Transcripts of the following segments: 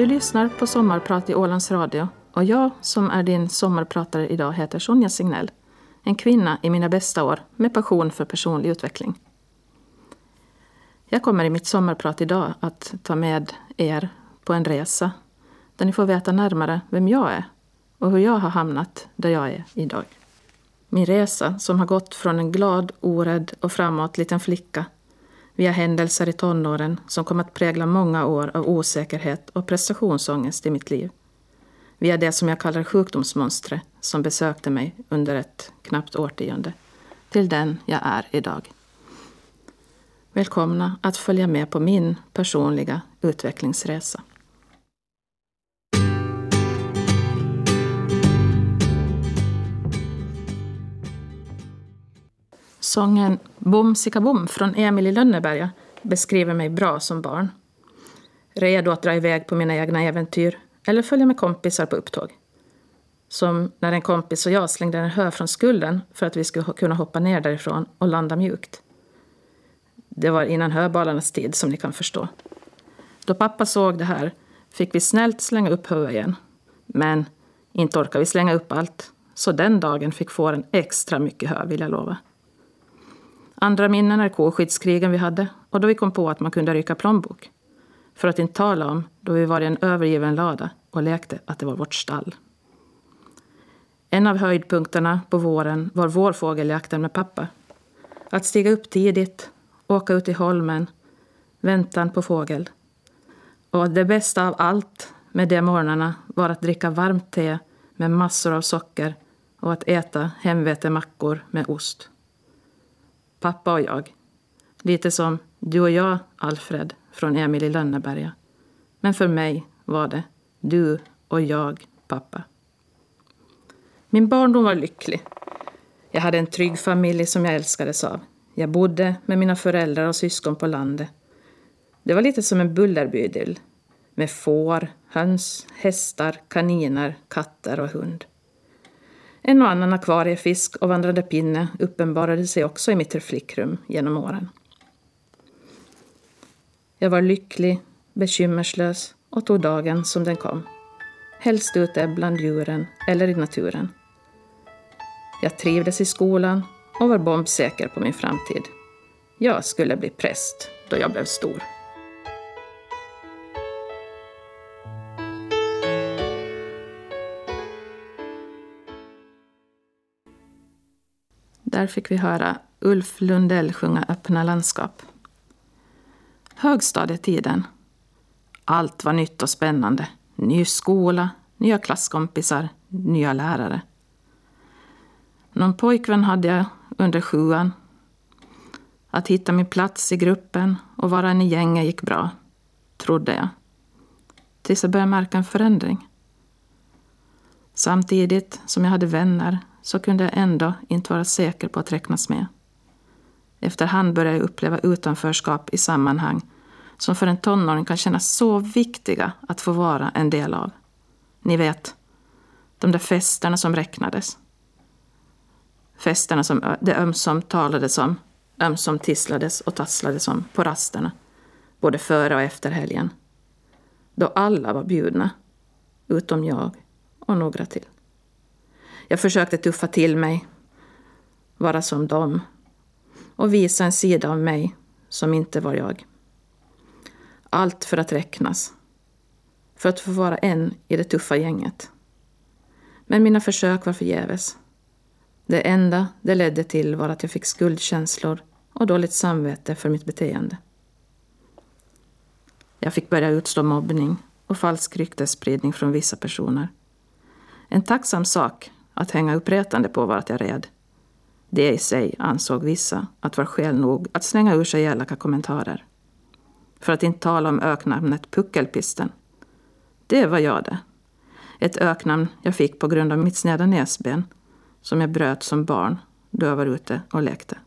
Du lyssnar på Sommarprat i Ålands Radio och jag som är din sommarpratare idag heter Sonja Signell. En kvinna i mina bästa år med passion för personlig utveckling. Jag kommer i mitt sommarprat idag att ta med er på en resa där ni får veta närmare vem jag är och hur jag har hamnat där jag är idag. Min resa som har gått från en glad, orädd och framåt liten flicka via händelser i tonåren som kom att prägla många år av osäkerhet och prestationsångest i mitt liv. Via det som jag kallar sjukdomsmonstret som besökte mig under ett knappt årtionde. Till den jag är idag. Välkomna att följa med på min personliga utvecklingsresa. Sången Bom bom från Emil i Lönneberga beskriver mig bra som barn. Redo att dra iväg på mina egna äventyr eller följa med kompisar på upptåg. Som när en kompis och jag slängde en hö från skulden för att vi skulle kunna hoppa ner därifrån och landa mjukt. Det var innan höbalarnas tid som ni kan förstå. Då pappa såg det här fick vi snällt slänga upp hö igen. Men inte orkade vi slänga upp allt. Så den dagen fick fåren extra mycket hö vill jag lova. Andra minnen är koskyddskrigen vi hade och då vi kom på att man kunde rycka plånbok. För att inte tala om då vi var i en övergiven lada och lekte att det var vårt stall. En av höjdpunkterna på våren var vårfågeljakten med pappa. Att stiga upp tidigt, åka ut i holmen, väntan på fågel. Och det bästa av allt med de morgnarna var att dricka varmt te med massor av socker och att äta hemvetemackor med ost pappa och jag. Lite som du och jag, Alfred, från Emil i Lönneberga. Men för mig var det du och jag, pappa. Min barndom var lycklig. Jag hade en trygg familj som jag älskades av. Jag bodde med mina föräldrar och syskon på landet. Det var lite som en Bullerby-idyll. Med får, höns, hästar, kaniner, katter och hund. En och annan akvariefisk och vandrande pinne uppenbarade sig också i mitt flickrum genom åren. Jag var lycklig, bekymmerslös och tog dagen som den kom. Helst ute bland djuren eller i naturen. Jag trivdes i skolan och var bombsäker på min framtid. Jag skulle bli präst då jag blev stor. Där fick vi höra Ulf Lundell sjunga Öppna landskap. Högstadietiden. Allt var nytt och spännande. Ny skola, nya klasskompisar, nya lärare. Någon pojkvän hade jag under sjuan. Att hitta min plats i gruppen och vara en i gänget gick bra, trodde jag. Tills jag började märka en förändring. Samtidigt som jag hade vänner så kunde jag ändå inte vara säker på att räknas med. Efterhand började jag uppleva utanförskap i sammanhang som för en tonåring kan kännas så viktiga att få vara en del av. Ni vet, de där festerna som räknades. Festerna som det ömsom talades om, ömsom tisslades och tasslades om på rasterna, både före och efter helgen. Då alla var bjudna, utom jag och några till. Jag försökte tuffa till mig, vara som dem och visa en sida av mig som inte var jag. Allt för att räknas. För att få vara en i det tuffa gänget. Men mina försök var förgäves. Det enda det ledde till var att jag fick skuldkänslor och dåligt samvete för mitt beteende. Jag fick börja utstå mobbning och falsk ryktesspridning från vissa personer. En tacksam sak att hänga uppretande på var att jag red. Det i sig ansåg vissa att var skäl nog att slänga ur sig elaka kommentarer. För att inte tala om öknamnet Puckelpisten. Det var jag det. Ett öknamn jag fick på grund av mitt sneda näsben som jag bröt som barn då jag var ute och lekte.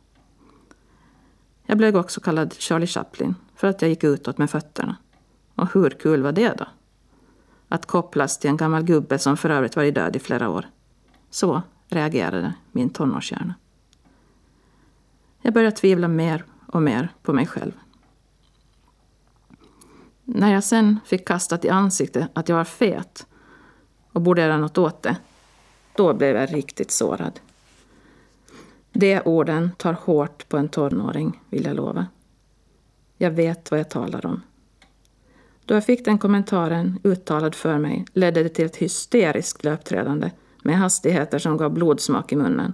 Jag blev också kallad Charlie Chaplin för att jag gick utåt med fötterna. Och hur kul var det då? Att kopplas till en gammal gubbe som för övrigt varit död i flera år. Så reagerade min tonårshjärna. Jag började tvivla mer och mer på mig själv. När jag sen fick kastat i ansiktet att jag var fet och borde göra något åt det, då blev jag riktigt sårad. De orden tar hårt på en tonåring, vill jag lova. Jag vet vad jag talar om. Då jag fick den kommentaren uttalad för mig ledde det till ett hysteriskt löpträdande med hastigheter som gav blodsmak i munnen.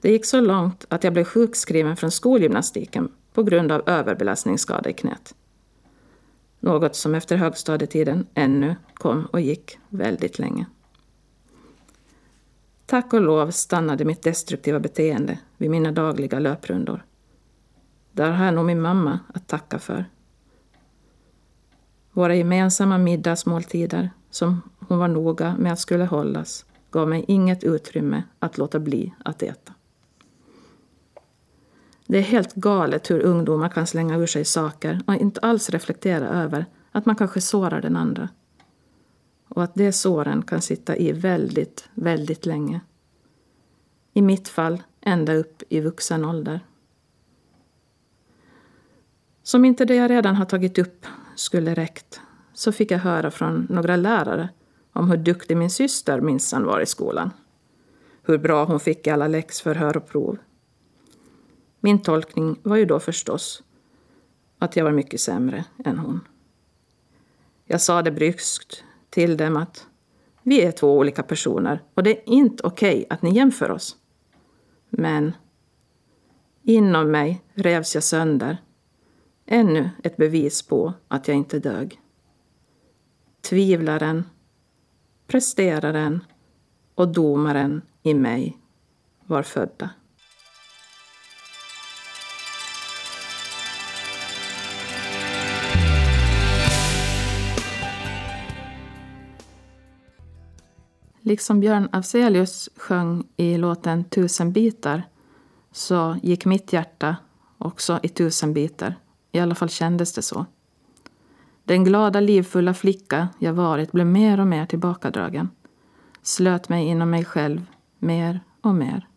Det gick så långt att jag blev sjukskriven från skolgymnastiken på grund av överbelastningsskada i knät. Något som efter högstadietiden ännu kom och gick väldigt länge. Tack och lov stannade mitt destruktiva beteende vid mina dagliga löprundor. Där har jag nog min mamma att tacka för. Våra gemensamma middagsmåltider, som hon var noga med att skulle hållas, gav mig inget utrymme att låta bli att äta. Det är helt galet hur ungdomar kan slänga ur sig saker och inte alls reflektera över att man kanske sårar den andra. Och att de såren kan sitta i väldigt, väldigt länge. I mitt fall ända upp i vuxen ålder. Som inte det jag redan har tagit upp skulle räckt så fick jag höra från några lärare om hur duktig min syster minsann var i skolan. Hur bra hon fick i alla läxförhör och prov. Min tolkning var ju då förstås att jag var mycket sämre än hon. Jag sa det bryskt till dem att vi är två olika personer och det är inte okej okay att ni jämför oss. Men inom mig revs jag sönder. Ännu ett bevis på att jag inte dög. Tvivlaren, presteraren och domaren i mig var födda. Liksom Björn Afzelius sjöng i låten Tusen bitar så gick mitt hjärta också i tusen bitar. I alla fall kändes det så. Den glada, livfulla flicka jag varit blev mer och mer tillbakadragen. Slöt mig inom mig själv mer och mer.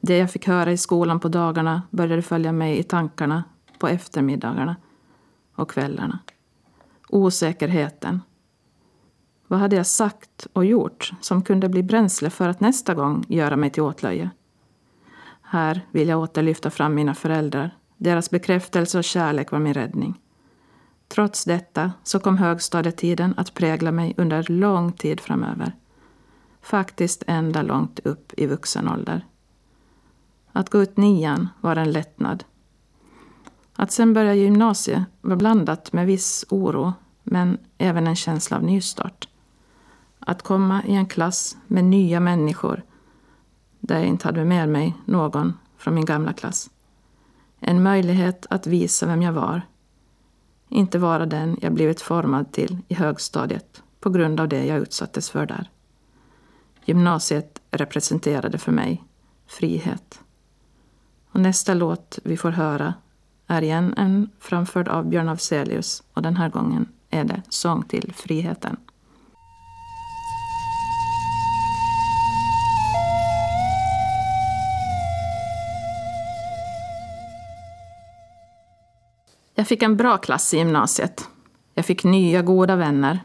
Det jag fick höra i skolan på dagarna började följa mig i tankarna på eftermiddagarna och kvällarna. Osäkerheten, vad hade jag sagt och gjort som kunde bli bränsle för att nästa gång göra mig till åtlöje? Här vill jag åter lyfta fram mina föräldrar. Deras bekräftelse och kärlek var min räddning. Trots detta så kom högstadietiden att prägla mig under lång tid framöver. Faktiskt ända långt upp i vuxen ålder. Att gå ut nian var en lättnad. Att sen börja gymnasiet var blandat med viss oro men även en känsla av nystart. Att komma i en klass med nya människor där jag inte hade med mig någon från min gamla klass. En möjlighet att visa vem jag var. Inte vara den jag blivit formad till i högstadiet på grund av det jag utsattes för där. Gymnasiet representerade för mig frihet. Och nästa låt vi får höra är igen en framförd av Björn Afzelius och den här gången är det Sång till friheten. Jag fick en bra klass i gymnasiet. Jag fick nya goda vänner.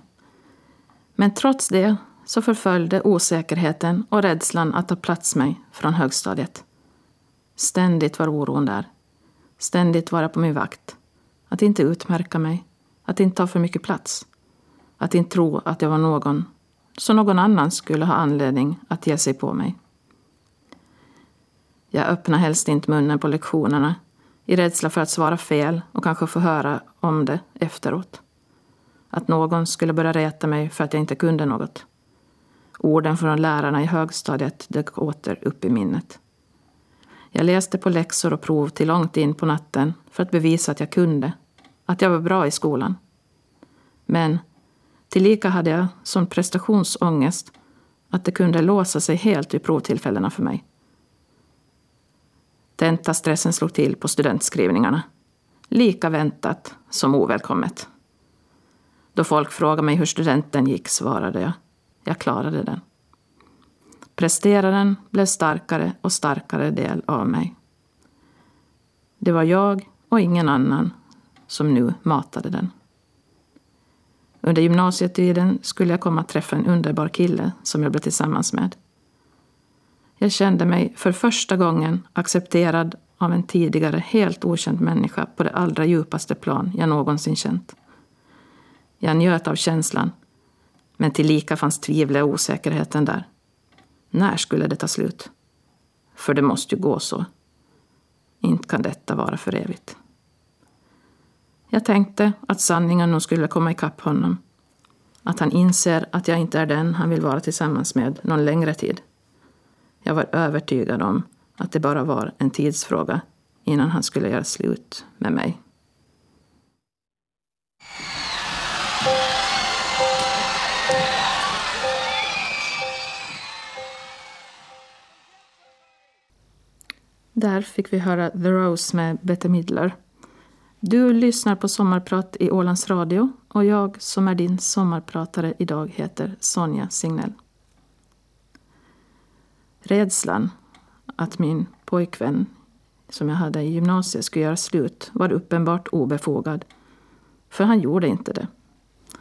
Men trots det så förföljde osäkerheten och rädslan att ta plats mig från högstadiet. Ständigt var oron där. Ständigt vara på min vakt. Att inte utmärka mig. Att inte ta för mycket plats. Att inte tro att jag var någon så någon annan skulle ha anledning att ge sig på mig. Jag öppnade helst inte munnen på lektionerna i rädsla för att svara fel och kanske få höra om det efteråt. Att någon skulle börja reta mig för att jag inte kunde något. Orden från lärarna i högstadiet dök åter upp i minnet. Jag läste på läxor och prov till långt in på natten för att bevisa att jag kunde, att jag var bra i skolan. Men tillika hade jag sån prestationsångest att det kunde låsa sig helt vid provtillfällena för mig. Tentastressen slog till på studentskrivningarna. Lika väntat som ovälkommet. Då folk frågade mig hur studenten gick svarade jag. Jag klarade den. Presteraren blev starkare och starkare del av mig. Det var jag och ingen annan som nu matade den. Under gymnasietiden skulle jag komma att träffa en underbar kille som jag blev tillsammans med. Jag kände mig för första gången accepterad av en tidigare helt okänd människa på det allra djupaste plan jag någonsin känt. Jag njöt av känslan, men tillika fanns tvivlet och osäkerheten där. När skulle det ta slut? För det måste ju gå så. Inte kan detta vara för evigt. Jag tänkte att sanningen nog skulle komma ikapp honom. Att han inser att jag inte är den han vill vara tillsammans med någon längre tid. Jag var övertygad om att det bara var en tidsfråga innan han skulle göra slut med mig. Där fick vi höra The Rose med Bette Midler. Du lyssnar på Sommarprat i Ålands Radio och jag som är din sommarpratare idag heter Sonja Signell. Rädslan att min pojkvän som jag hade i gymnasiet skulle göra slut var uppenbart obefogad. För han gjorde inte det.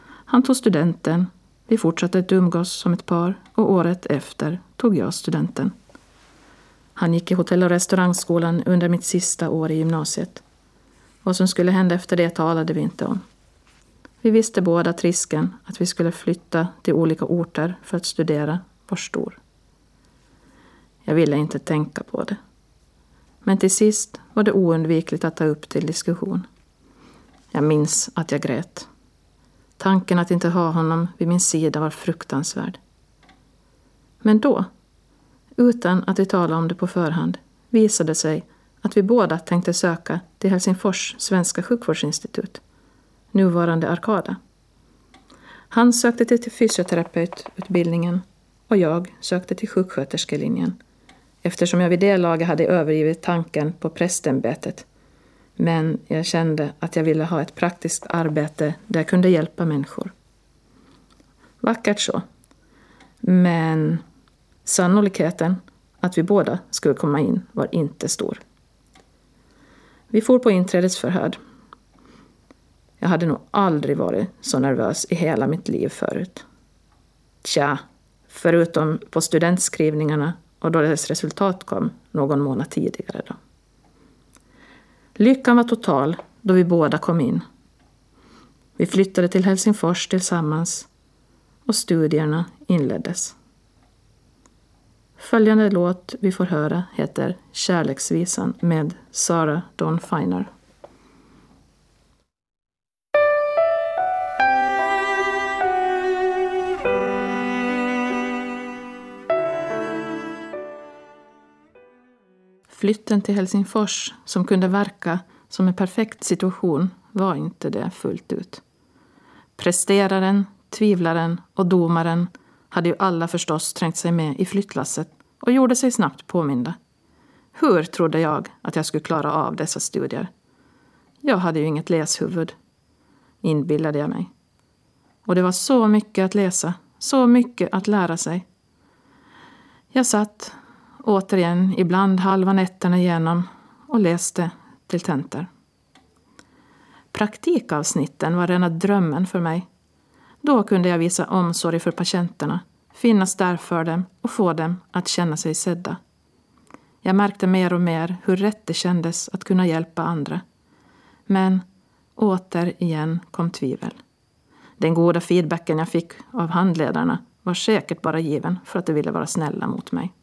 Han tog studenten, vi fortsatte att umgås som ett par och året efter tog jag studenten. Han gick i hotell och restaurangskolan under mitt sista år i gymnasiet. Vad som skulle hända efter det talade vi inte om. Vi visste båda att risken att vi skulle flytta till olika orter för att studera var stor. Jag ville inte tänka på det. Men till sist var det oundvikligt att ta upp till diskussion. Jag minns att jag grät. Tanken att inte ha honom vid min sida var fruktansvärd. Men då, utan att vi talade om det på förhand, visade det sig att vi båda tänkte söka till Helsingfors svenska sjukvårdsinstitut, nuvarande Arkada. Han sökte till fysioterapeututbildningen och jag sökte till sjuksköterskelinjen eftersom jag vid det laget hade övergivit tanken på prästämbetet. Men jag kände att jag ville ha ett praktiskt arbete där jag kunde hjälpa människor. Vackert så. Men sannolikheten att vi båda skulle komma in var inte stor. Vi for på inträdesförhör. Jag hade nog aldrig varit så nervös i hela mitt liv förut. Tja, förutom på studentskrivningarna och då dess resultat kom någon månad tidigare. Då. Lyckan var total då vi båda kom in. Vi flyttade till Helsingfors tillsammans och studierna inleddes. Följande låt vi får höra heter Kärleksvisan med Sarah Dawn Finer. Flytten till Helsingfors, som kunde verka som en perfekt situation, var inte det fullt ut. Presteraren, tvivlaren och domaren hade ju alla förstås trängt sig med i flyttlasset och gjorde sig snabbt påminda. Hur trodde jag att jag skulle klara av dessa studier? Jag hade ju inget läshuvud, inbillade jag mig. Och det var så mycket att läsa, så mycket att lära sig. Jag satt återigen ibland halva nätterna igenom och läste till tentor. Praktikavsnitten var rena drömmen för mig. Då kunde jag visa omsorg för patienterna, finnas där för dem och få dem att känna sig sedda. Jag märkte mer och mer hur rätt det kändes att kunna hjälpa andra. Men återigen kom tvivel. Den goda feedbacken jag fick av handledarna var säkert bara given för att de ville vara snälla mot mig.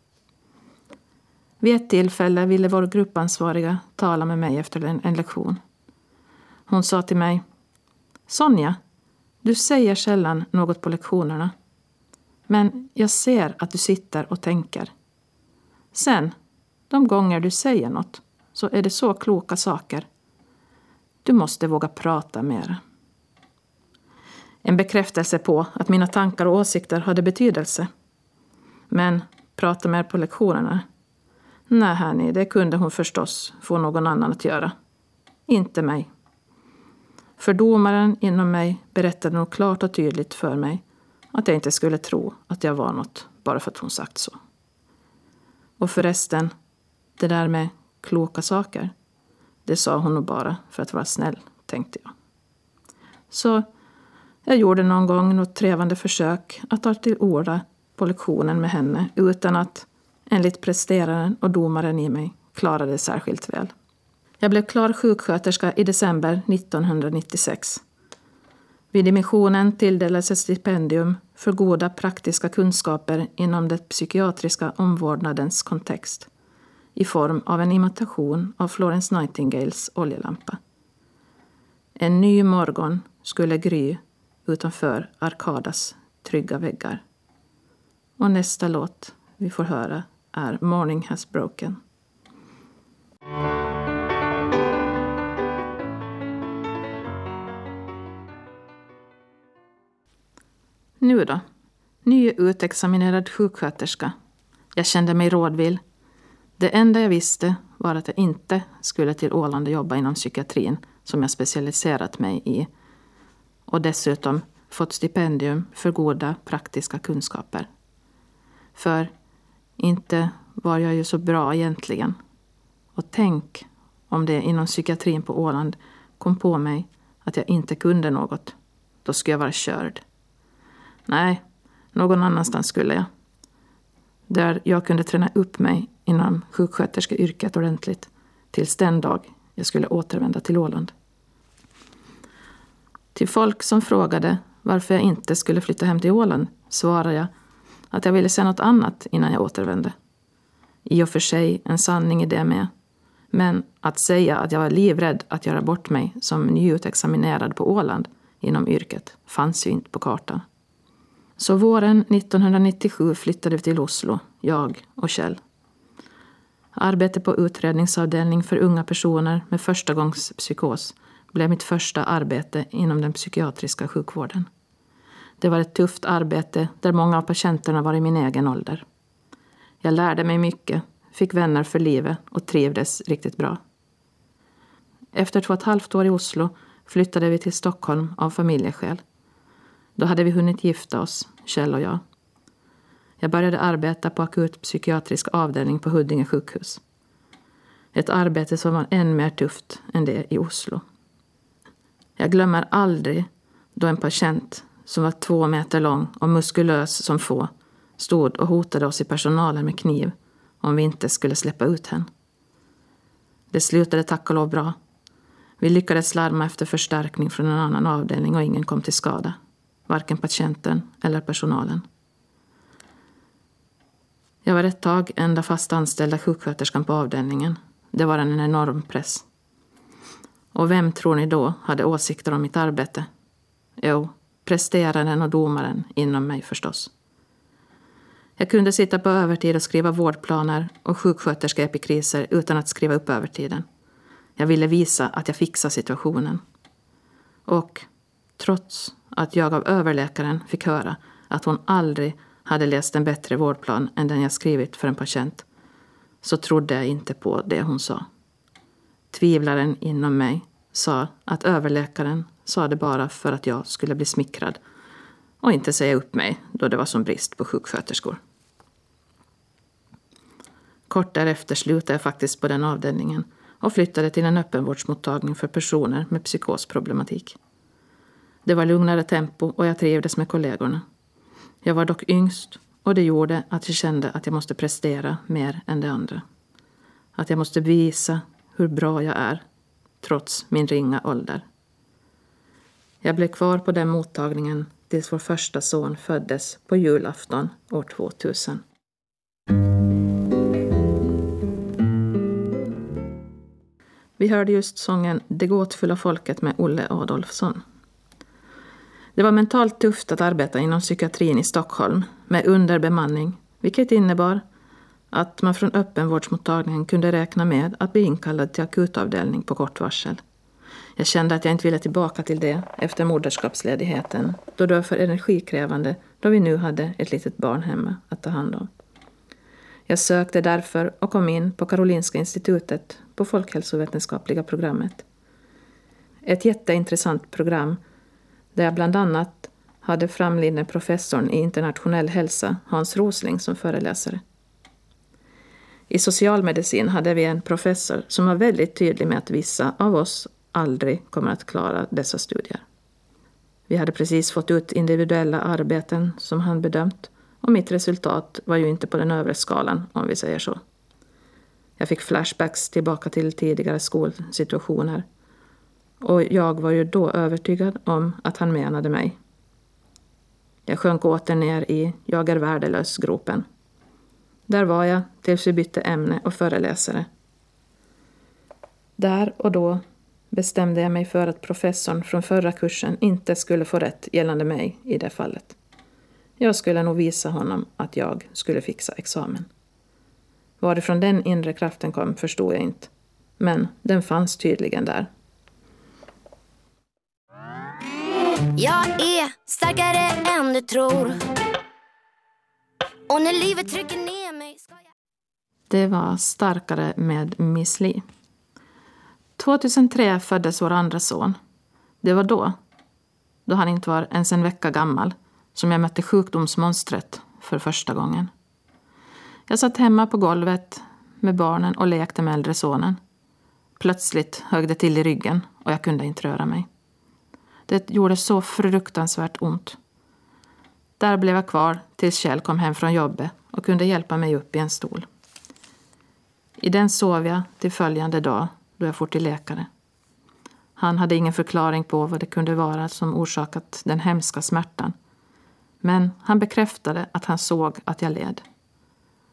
Vid ett tillfälle ville vår gruppansvariga tala med mig efter en, en lektion. Hon sa till mig Sonja, du säger sällan något på lektionerna. Men jag ser att du sitter och tänker. Sen, de gånger du säger något, så är det så kloka saker. Du måste våga prata mer. En bekräftelse på att mina tankar och åsikter hade betydelse. Men prata mer på lektionerna, Nej, hörni, det kunde hon förstås få någon annan att göra. Inte mig. För domaren inom mig berättade nog klart och tydligt för mig att jag inte skulle tro att jag var något bara för att hon sagt så. Och förresten, det där med kloka saker, det sa hon nog bara för att vara snäll, tänkte jag. Så Jag gjorde någon gång något trevande försök att ta till orda på lektionen med henne utan att, enligt presteraren och domaren i mig, klarade det särskilt väl. Jag blev klar sjuksköterska i december 1996. Vid dimensionen tilldelades ett stipendium för goda praktiska kunskaper inom den psykiatriska omvårdnadens kontext i form av en imitation av Florence Nightingales oljelampa. En ny morgon skulle gry utanför Arkadas trygga väggar. Och nästa låt vi får höra är Morning has broken. Nu då? Ny utexaminerad sjuksköterska. Jag kände mig rådvill. Det enda jag visste var att jag inte skulle till Åland och jobba inom psykiatrin som jag specialiserat mig i. Och dessutom fått stipendium för goda praktiska kunskaper. För inte var jag ju så bra egentligen. Och tänk om det inom psykiatrin på Åland kom på mig att jag inte kunde något. Då skulle jag vara körd. Nej, någon annanstans skulle jag. Där jag kunde träna upp mig inom sjuksköterskeyrket ordentligt tills den dag jag skulle återvända till Åland. Till folk som frågade varför jag inte skulle flytta hem till Åland svarade jag att jag ville se något annat innan jag återvände. I och för sig en sanning i det med. Men att säga att jag var livrädd att göra bort mig som nyutexaminerad på Åland inom yrket fanns ju inte på kartan. Så våren 1997 flyttade vi till Oslo, jag och Kjell. Arbete på utredningsavdelning för unga personer med förstagångspsykos blev mitt första arbete inom den psykiatriska sjukvården. Det var ett tufft arbete där många av patienterna var i min egen ålder. Jag lärde mig mycket, fick vänner för livet och trivdes riktigt bra. Efter två och ett halvt år i Oslo flyttade vi till Stockholm av familjeskäl. Då hade vi hunnit gifta oss, Kjell och jag. Jag började arbeta på akutpsykiatrisk avdelning på Huddinge sjukhus. Ett arbete som var än mer tufft än det i Oslo. Jag glömmer aldrig då en patient som var två meter lång och muskulös som få stod och hotade oss i personalen med kniv om vi inte skulle släppa ut henne. Det slutade tack och lov bra. Vi lyckades larma efter förstärkning från en annan avdelning och ingen kom till skada. Varken patienten eller personalen. Jag var ett tag enda fast anställda sjuksköterskan på avdelningen. Det var en enorm press. Och vem tror ni då hade åsikter om mitt arbete? Jo, presteraren och domaren inom mig förstås. Jag kunde sitta på övertid och skriva vårdplaner och sjuksköterskeepikriser utan att skriva upp övertiden. Jag ville visa att jag fixade situationen. Och trots att jag av överläkaren fick höra att hon aldrig hade läst en bättre vårdplan än den jag skrivit för en patient så trodde jag inte på det hon sa. Tvivlaren inom mig sa att överläkaren sa det bara för att jag skulle bli smickrad och inte säga upp mig då det var som brist på sjuksköterskor. Kort därefter slutade jag faktiskt på den avdelningen och flyttade till en öppenvårdsmottagning för personer med psykosproblematik. Det var lugnare tempo och jag trivdes med kollegorna. Jag var dock yngst och det gjorde att jag kände att jag måste prestera mer än de andra. Att jag måste visa hur bra jag är, trots min ringa ålder. Jag blev kvar på den mottagningen tills vår första son föddes på julafton år 2000. Vi hörde just sången Det gåtfulla folket med Olle Adolfsson. Det var mentalt tufft att arbeta inom psykiatrin i Stockholm med underbemanning, vilket innebar att man från öppenvårdsmottagningen kunde räkna med att bli inkallad till akutavdelning på kort varsel. Jag kände att jag inte ville tillbaka till det efter moderskapsledigheten, då det var för energikrävande då vi nu hade ett litet barn hemma att ta hand om. Jag sökte därför och kom in på Karolinska institutet på folkhälsovetenskapliga programmet. Ett jätteintressant program där jag bland annat hade framlidne professorn i internationell hälsa, Hans Rosling, som föreläsare. I socialmedicin hade vi en professor som var väldigt tydlig med att vissa av oss aldrig kommer att klara dessa studier. Vi hade precis fått ut individuella arbeten som han bedömt och mitt resultat var ju inte på den övre skalan, om vi säger så. Jag fick flashbacks tillbaka till tidigare skolsituationer och jag var ju då övertygad om att han menade mig. Jag sjönk åter ner i jag är värdelös-gropen. Där var jag tills vi bytte ämne och föreläsare. Där och då bestämde jag mig för att professorn från förra kursen inte skulle få rätt gällande mig i det fallet. Jag skulle nog visa honom att jag skulle fixa examen. Varifrån den inre kraften kom förstod jag inte. Men den fanns tydligen där. Jag är starkare än du tror Och när livet trycker ner. Det var Starkare med Miss Li. 2003 föddes vår andra son. Det var då, då han inte var ens en vecka gammal, som jag mötte sjukdomsmonstret för första gången. Jag satt hemma på golvet med barnen och lekte med äldre sonen. Plötsligt högg det till i ryggen och jag kunde inte röra mig. Det gjorde så fruktansvärt ont. Där blev jag kvar tills Kjell kom hem från jobbet och kunde hjälpa mig upp i en stol. I den sov jag till följande dag då jag for till läkare. Han hade ingen förklaring på vad det kunde vara som orsakat den hemska smärtan. Men han bekräftade att han såg att jag led.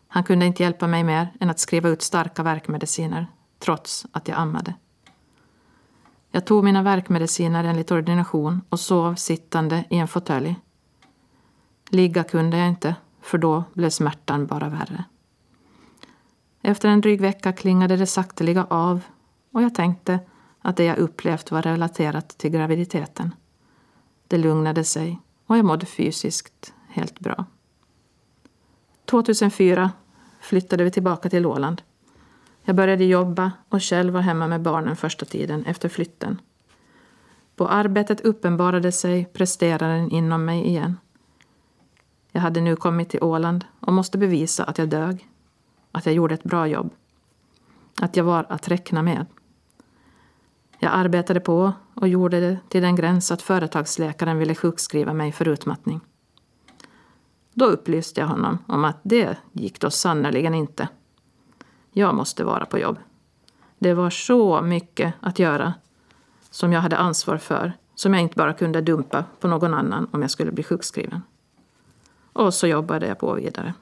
Han kunde inte hjälpa mig mer än att skriva ut starka värkmediciner, trots att jag ammade. Jag tog mina värkmediciner enligt ordination och sov sittande i en fåtölj. Ligga kunde jag inte, för då blev smärtan bara värre. Efter en dryg vecka klingade det sakteliga av och jag tänkte att det jag upplevt var relaterat till graviditeten. Det lugnade sig och jag mådde fysiskt helt bra. 2004 flyttade vi tillbaka till Åland. Jag började jobba och Kjell var hemma med barnen första tiden efter flytten. På arbetet uppenbarade sig presteraren inom mig igen. Jag hade nu kommit till Åland och måste bevisa att jag dög. Att jag gjorde ett bra jobb. Att jag var att räkna med. Jag arbetade på och gjorde det till den gräns att företagsläkaren ville sjukskriva mig för utmattning. Då upplyste jag honom om att det gick då sannerligen inte. Jag måste vara på jobb. Det var så mycket att göra som jag hade ansvar för som jag inte bara kunde dumpa på någon annan om jag skulle bli sjukskriven. Och så jobbade jag på vidare.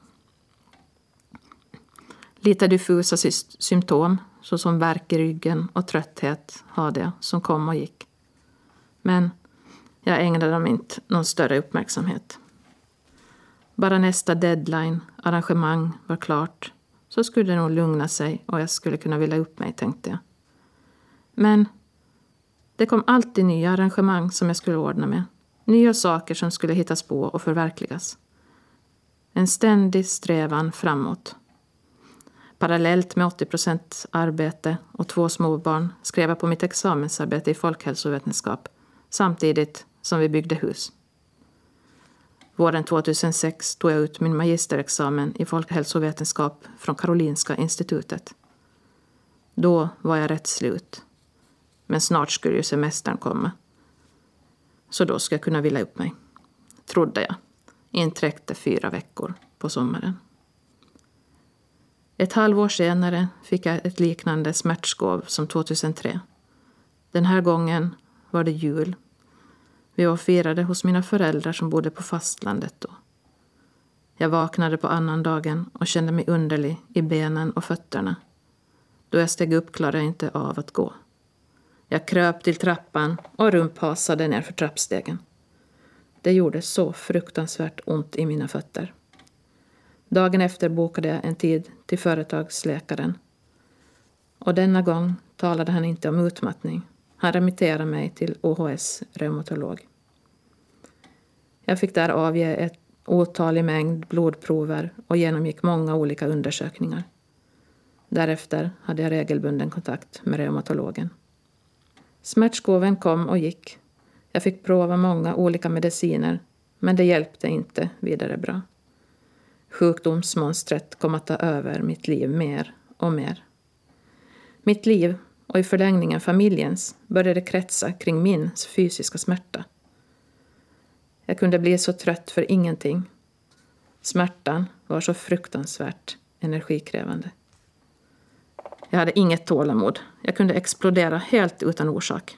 Lite diffusa symptom såsom värk i ryggen och trötthet hade jag som kom och gick. Men jag ägnade dem inte någon större uppmärksamhet. Bara nästa deadline, arrangemang, var klart så skulle det nog lugna sig och jag skulle kunna vila upp mig, tänkte jag. Men det kom alltid nya arrangemang som jag skulle ordna med. Nya saker som skulle hittas på och förverkligas. En ständig strävan framåt. Parallellt med 80 procent arbete och två småbarn skrev jag på mitt examensarbete i folkhälsovetenskap samtidigt som vi byggde hus. Våren 2006 tog jag ut min magisterexamen i folkhälsovetenskap från Karolinska institutet. Då var jag rätt slut. Men snart skulle ju semestern komma. Så då skulle jag kunna vila upp mig. Trodde jag. Inträckte fyra veckor på sommaren. Ett halvår senare fick jag ett liknande smärtskov som 2003. Den här gången var det jul. Vi var firade hos mina föräldrar som bodde på fastlandet då. Jag vaknade på annandagen och kände mig underlig i benen och fötterna. Då jag steg upp klarade jag inte av att gå. Jag kröp till trappan och rumphasade ner för trappstegen. Det gjorde så fruktansvärt ont i mina fötter. Dagen efter bokade jag en tid till företagsläkaren. Och denna gång talade han inte om utmattning. Han remitterade mig till OHS reumatolog. Jag fick där avge ett otalig mängd blodprover och genomgick många olika undersökningar. Därefter hade jag regelbunden kontakt med reumatologen. Smärtskoven kom och gick. Jag fick prova många olika mediciner men det hjälpte inte vidare bra. Sjukdomsmonstret kom att ta över mitt liv mer och mer. Mitt liv, och i förlängningen familjens, började kretsa kring min fysiska smärta. Jag kunde bli så trött för ingenting. Smärtan var så fruktansvärt energikrävande. Jag hade inget tålamod. Jag kunde explodera helt utan orsak.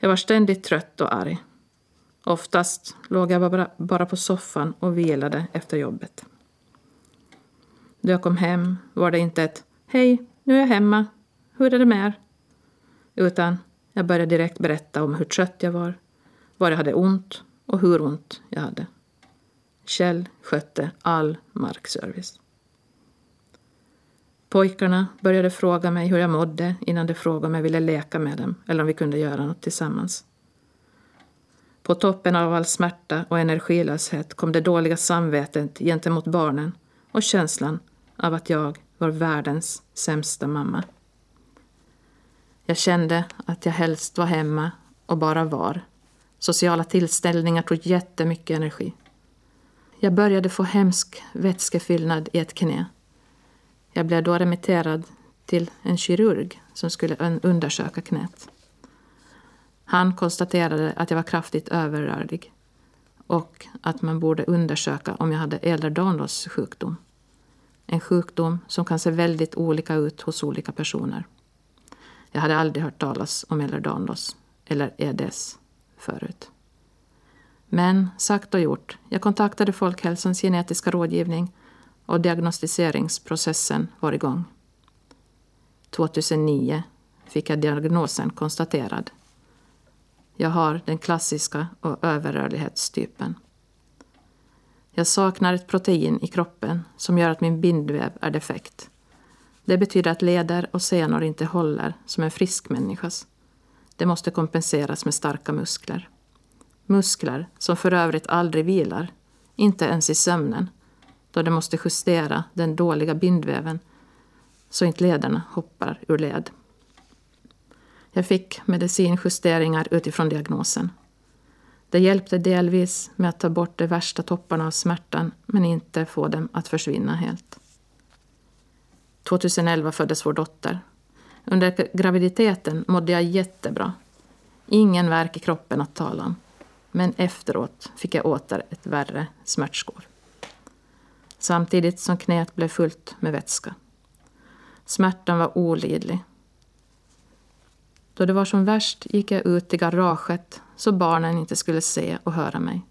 Jag var ständigt trött och arg. Oftast låg jag bara, bara på soffan och vilade efter jobbet. Då jag kom hem var det inte ett Hej, nu är jag hemma. Hur är det med er? Utan jag började direkt berätta om hur trött jag var, var jag hade ont och hur ont jag hade. Kjell skötte all markservice. Pojkarna började fråga mig hur jag mådde innan de frågade om jag ville leka med dem eller om vi kunde göra något tillsammans. På toppen av all smärta och energilöshet kom det dåliga samvetet gentemot barnen och känslan av att jag var världens sämsta mamma. Jag kände att jag helst var hemma och bara var. Sociala tillställningar tog jättemycket energi. Jag började få hemsk vätskefyllnad i ett knä. Jag blev då remitterad till en kirurg som skulle undersöka knät. Han konstaterade att jag var kraftigt överrörlig och att man borde undersöka om jag hade Ehlers-Danlos sjukdom. En sjukdom som kan se väldigt olika ut hos olika personer. Jag hade aldrig hört talas om Ehlers-Danlos eller EDS förut. Men sagt och gjort, jag kontaktade Folkhälsans genetiska rådgivning och diagnostiseringsprocessen var igång. 2009 fick jag diagnosen konstaterad. Jag har den klassiska och överrörlighetstypen. Jag saknar ett protein i kroppen som gör att min bindväv är defekt. Det betyder att leder och senor inte håller som en frisk människas. Det måste kompenseras med starka muskler. Muskler som för övrigt aldrig vilar, inte ens i sömnen, då de måste justera den dåliga bindväven så inte lederna hoppar ur led. Jag fick medicinjusteringar utifrån diagnosen. Det hjälpte delvis med att ta bort de värsta topparna av smärtan men inte få dem att försvinna helt. 2011 föddes vår dotter. Under graviditeten mådde jag jättebra. Ingen värk i kroppen att tala om. Men efteråt fick jag åter ett värre smärtskår. Samtidigt som knät blev fullt med vätska. Smärtan var olidlig. Då det var som värst gick jag ut i garaget så barnen inte skulle se och höra mig.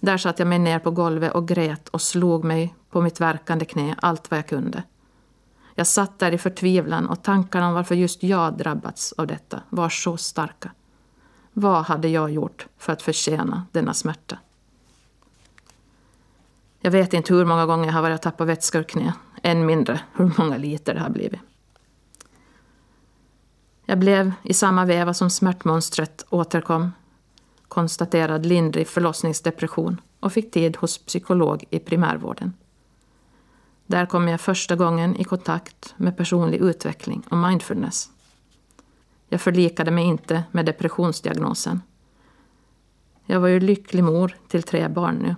Där satt jag mig ner på golvet och grät och slog mig på mitt verkande knä allt vad jag kunde. Jag satt där i förtvivlan och tankarna om varför just jag drabbats av detta var så starka. Vad hade jag gjort för att förtjäna denna smärta? Jag vet inte hur många gånger jag har varit tappat vätska ur knä. Än mindre hur många liter det har blivit. Jag blev i samma veva som smärtmonstret återkom konstaterad lindrig förlossningsdepression och fick tid hos psykolog i primärvården. Där kom jag första gången i kontakt med personlig utveckling och mindfulness. Jag förlikade mig inte med depressionsdiagnosen. Jag var ju lycklig mor till tre barn nu.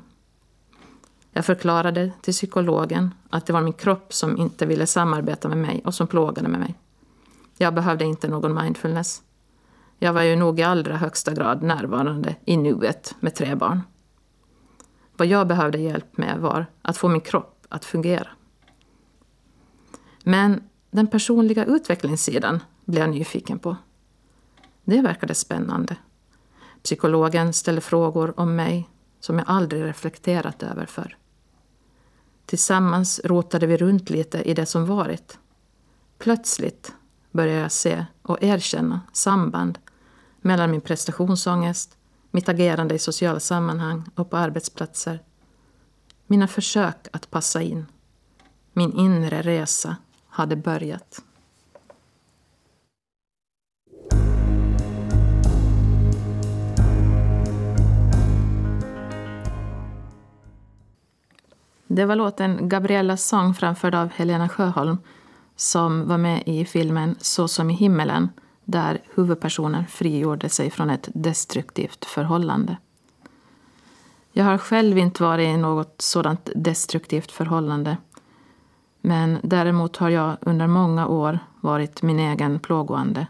Jag förklarade till psykologen att det var min kropp som inte ville samarbeta med mig och som plågade med mig. Jag behövde inte någon mindfulness. Jag var ju nog i allra högsta grad närvarande i nuet med tre barn. Vad jag behövde hjälp med var att få min kropp att fungera. Men den personliga utvecklingssidan blev jag nyfiken på. Det verkade spännande. Psykologen ställde frågor om mig som jag aldrig reflekterat över förr. Tillsammans rotade vi runt lite i det som varit. Plötsligt började jag se och erkänna samband mellan min prestationsångest, mitt agerande i sociala sammanhang och på arbetsplatser, mina försök att passa in. Min inre resa hade börjat. Det var låten Gabriellas sång framförd av Helena Sjöholm som var med i filmen Så som i himmelen där huvudpersonen frigjorde sig från ett destruktivt förhållande. Jag har själv inte varit i något sådant destruktivt förhållande men däremot har jag under många år varit min egen plågoande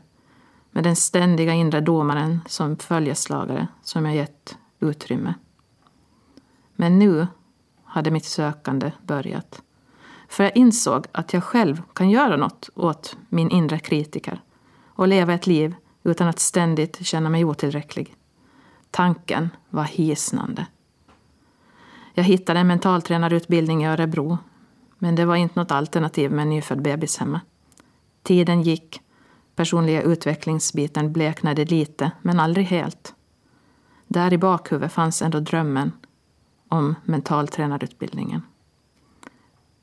med den ständiga inre domaren som följeslagare som jag gett utrymme. Men nu hade mitt sökande börjat. För jag insåg att jag själv kan göra något åt min inre kritiker och leva ett liv utan att ständigt känna mig otillräcklig. Tanken var hisnande. Jag hittade en mentaltränarutbildning i Örebro men det var inte något alternativ med en nyfödd bebis hemma. Tiden gick, personliga utvecklingsbiten bleknade lite men aldrig helt. Där i bakhuvudet fanns ändå drömmen om mentaltränarutbildningen.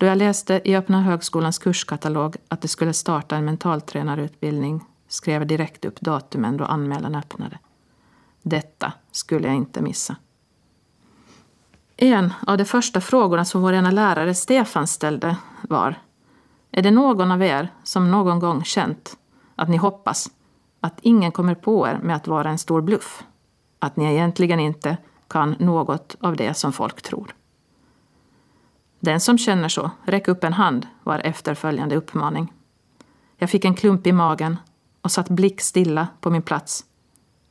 Då jag läste i Öppna högskolans kurskatalog att det skulle starta en mentaltränarutbildning skrev jag direkt upp datumen då anmälan öppnade. Detta skulle jag inte missa. En av de första frågorna som vår ena lärare Stefan ställde var Är det någon av er som någon gång känt att ni hoppas att ingen kommer på er med att vara en stor bluff? Att ni egentligen inte kan något av det som folk tror? Den som känner så, räck upp en hand, var efterföljande uppmaning. Jag fick en klump i magen och satt blickstilla på min plats.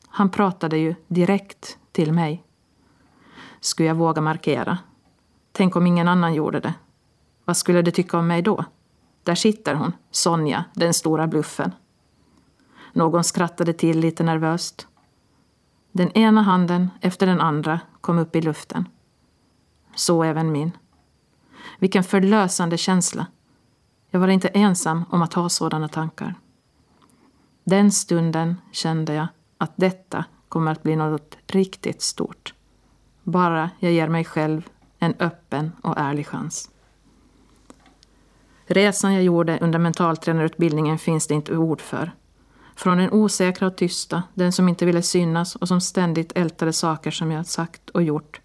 Han pratade ju direkt till mig. Skulle jag våga markera? Tänk om ingen annan gjorde det? Vad skulle de tycka om mig då? Där sitter hon, Sonja, den stora bluffen. Någon skrattade till lite nervöst. Den ena handen efter den andra kom upp i luften. Så även min. Vilken förlösande känsla. Jag var inte ensam om att ha sådana tankar. Den stunden kände jag att detta kommer att bli något riktigt stort. Bara jag ger mig själv en öppen och ärlig chans. Resan jag gjorde under mentaltränarutbildningen finns det inte ord för. Från den osäkra och tysta, den som inte ville synas och som ständigt ältade saker som jag sagt och gjort.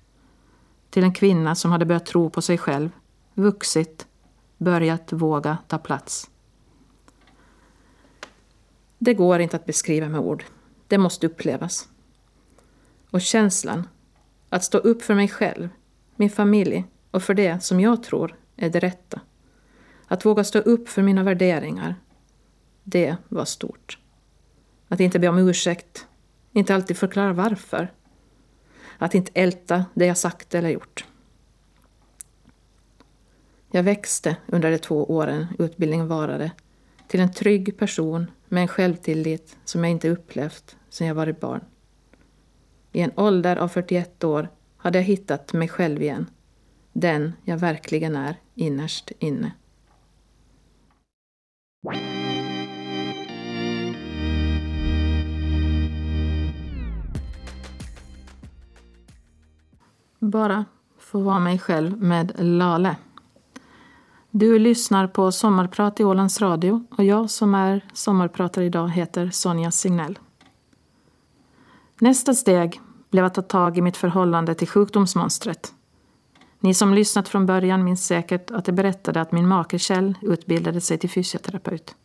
Till en kvinna som hade börjat tro på sig själv, vuxit, börjat våga ta plats. Det går inte att beskriva med ord. Det måste upplevas. Och känslan att stå upp för mig själv, min familj och för det som jag tror är det rätta. Att våga stå upp för mina värderingar. Det var stort. Att inte be om ursäkt, inte alltid förklara varför. Att inte älta det jag sagt eller gjort. Jag växte under de två åren utbildningen varade till en trygg person med en självtillit som jag inte upplevt sedan jag varit barn. I en ålder av 41 år hade jag hittat mig själv igen. Den jag verkligen är innerst inne. Bara få vara mig själv med Lale. Du lyssnar på Sommarprat i Ålands Radio och jag som är sommarpratare idag heter Sonja Signell. Nästa steg blev att ta tag i mitt förhållande till sjukdomsmonstret. Ni som lyssnat från början minns säkert att jag berättade att min make Kjell utbildade sig till fysioterapeut.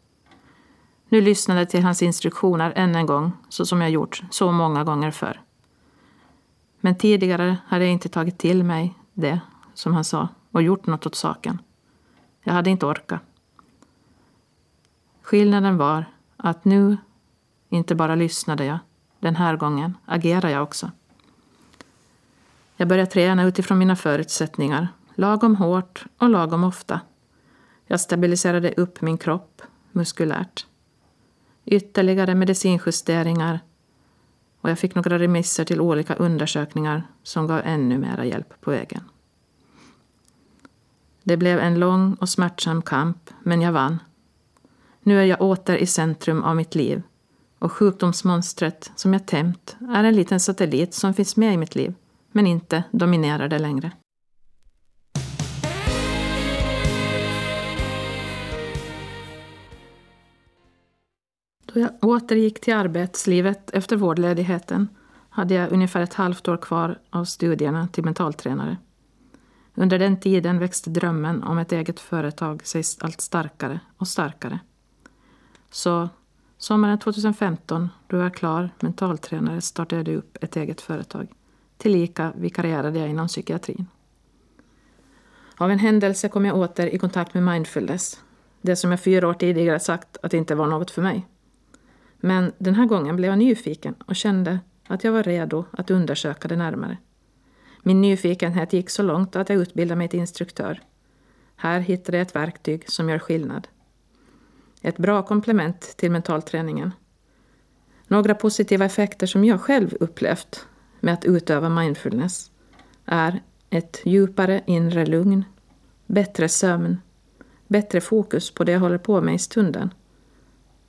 Nu lyssnade jag till hans instruktioner än en gång, så som jag gjort så många gånger förr. Men tidigare hade jag inte tagit till mig det, som han sa, och gjort något åt saken. Jag hade inte orkat. Skillnaden var att nu inte bara lyssnade jag, den här gången agerade jag också. Jag började träna utifrån mina förutsättningar, lagom hårt och lagom ofta. Jag stabiliserade upp min kropp muskulärt. Ytterligare medicinjusteringar och jag fick några remisser till olika undersökningar som gav ännu mera hjälp på vägen. Det blev en lång och smärtsam kamp, men jag vann. Nu är jag åter i centrum av mitt liv och sjukdomsmonstret som jag tämt är en liten satellit som finns med i mitt liv, men inte dominerar det längre. Då jag återgick till arbetslivet efter vårdledigheten hade jag ungefär ett halvt år kvar av studierna till mentaltränare. Under den tiden växte drömmen om ett eget företag sig allt starkare och starkare. Så sommaren 2015, då jag var klar mentaltränare, startade jag upp ett eget företag. Tillika vikarierade jag inom psykiatrin. Av en händelse kom jag åter i kontakt med mindfulness. Det som jag fyra år tidigare sagt att det inte var något för mig. Men den här gången blev jag nyfiken och kände att jag var redo att undersöka det närmare. Min nyfikenhet gick så långt att jag utbildade mig till instruktör. Här hittade jag ett verktyg som gör skillnad. Ett bra komplement till mentalträningen. Några positiva effekter som jag själv upplevt med att utöva mindfulness är ett djupare inre lugn, bättre sömn, bättre fokus på det jag håller på med i stunden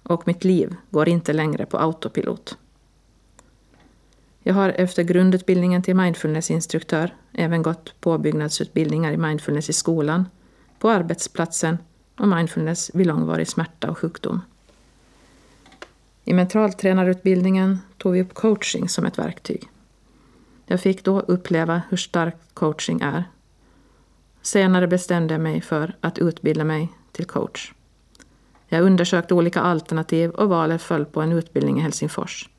och mitt liv går inte längre på autopilot. Jag har efter grundutbildningen till mindfulnessinstruktör även gått påbyggnadsutbildningar i mindfulness i skolan, på arbetsplatsen och mindfulness vid långvarig smärta och sjukdom. I mentaltränarutbildningen tog vi upp coaching som ett verktyg. Jag fick då uppleva hur stark coaching är. Senare bestämde jag mig för att utbilda mig till coach. Jag undersökte olika alternativ och valet föll på en utbildning i Helsingfors.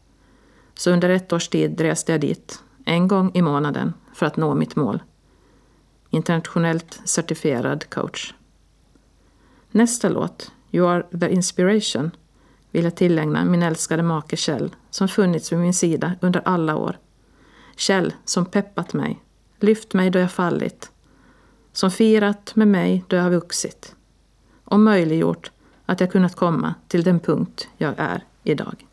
Så under ett års tid reste jag dit, en gång i månaden, för att nå mitt mål. Internationellt certifierad coach. Nästa låt, You are the inspiration, vill jag tillägna min älskade make Kjell, som funnits vid min sida under alla år. Kjell som peppat mig, lyft mig då jag fallit, som firat med mig då jag har vuxit och möjliggjort att jag kunnat komma till den punkt jag är idag.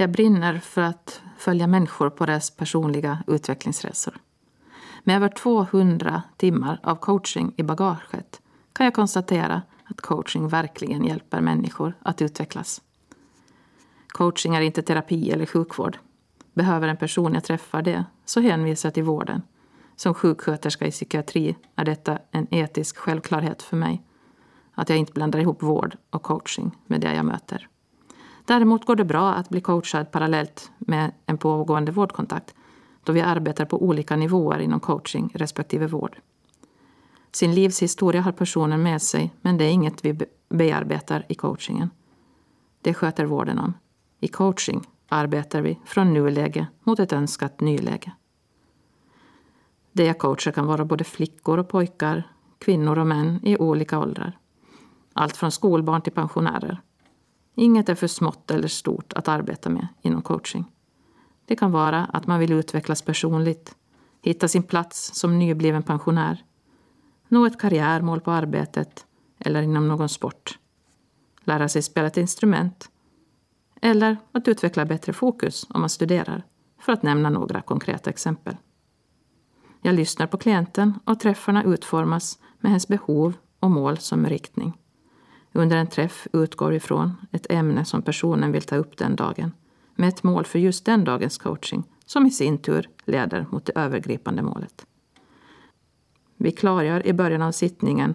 Jag brinner för att följa människor på deras personliga utvecklingsresor. Med över 200 timmar av coaching i bagaget kan jag konstatera att coaching verkligen hjälper människor att utvecklas. Coaching är inte terapi eller sjukvård. Behöver en person jag träffar det, så hänvisar jag till vården. Som sjuksköterska i psykiatri är detta en etisk självklarhet för mig. Att jag inte blandar ihop vård och coaching med det jag möter. Däremot går det bra att bli coachad parallellt med en pågående vårdkontakt då vi arbetar på olika nivåer inom coaching respektive vård. Sin livshistoria har personen med sig men det är inget vi bearbetar i coachingen. Det sköter vården om. I coaching arbetar vi från nuläge mot ett önskat nyläge. Det jag coachar kan vara både flickor och pojkar, kvinnor och män i olika åldrar. Allt från skolbarn till pensionärer. Inget är för smått eller stort att arbeta med inom coaching. Det kan vara att man vill utvecklas personligt, hitta sin plats som nybliven pensionär, nå ett karriärmål på arbetet eller inom någon sport, lära sig spela ett instrument eller att utveckla bättre fokus om man studerar, för att nämna några konkreta exempel. Jag lyssnar på klienten och träffarna utformas med hennes behov och mål som riktning. Under en träff utgår vi från ett ämne som personen vill ta upp den dagen med ett mål för just den dagens coaching som i sin tur leder mot det övergripande målet. Vi klargör i början av sittningen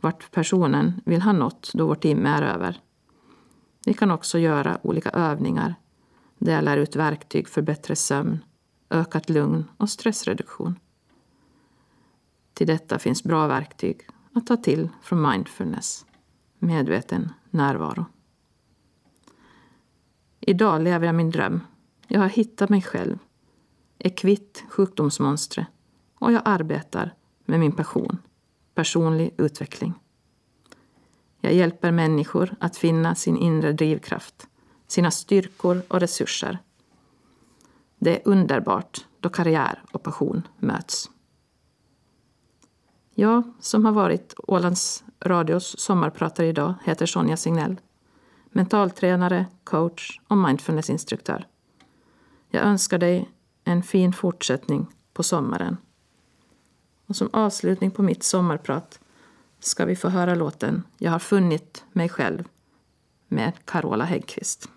vart personen vill ha nått då vår timme är över. Vi kan också göra olika övningar där jag lär ut verktyg för bättre sömn, ökat lugn och stressreduktion. Till detta finns bra verktyg att ta till från mindfulness, medveten närvaro. Idag lever jag min dröm. Jag har hittat mig själv, är kvitt sjukdomsmonstret och jag arbetar med min passion, personlig utveckling. Jag hjälper människor att finna sin inre drivkraft, sina styrkor och resurser. Det är underbart då karriär och passion möts. Jag som har varit Ålands Radios sommarpratare idag heter Sonja Signell. Mentaltränare, coach och mindfulnessinstruktör. Jag önskar dig en fin fortsättning på sommaren. Och som avslutning på mitt sommarprat ska vi få höra låten Jag har funnit mig själv med Carola Häggkvist.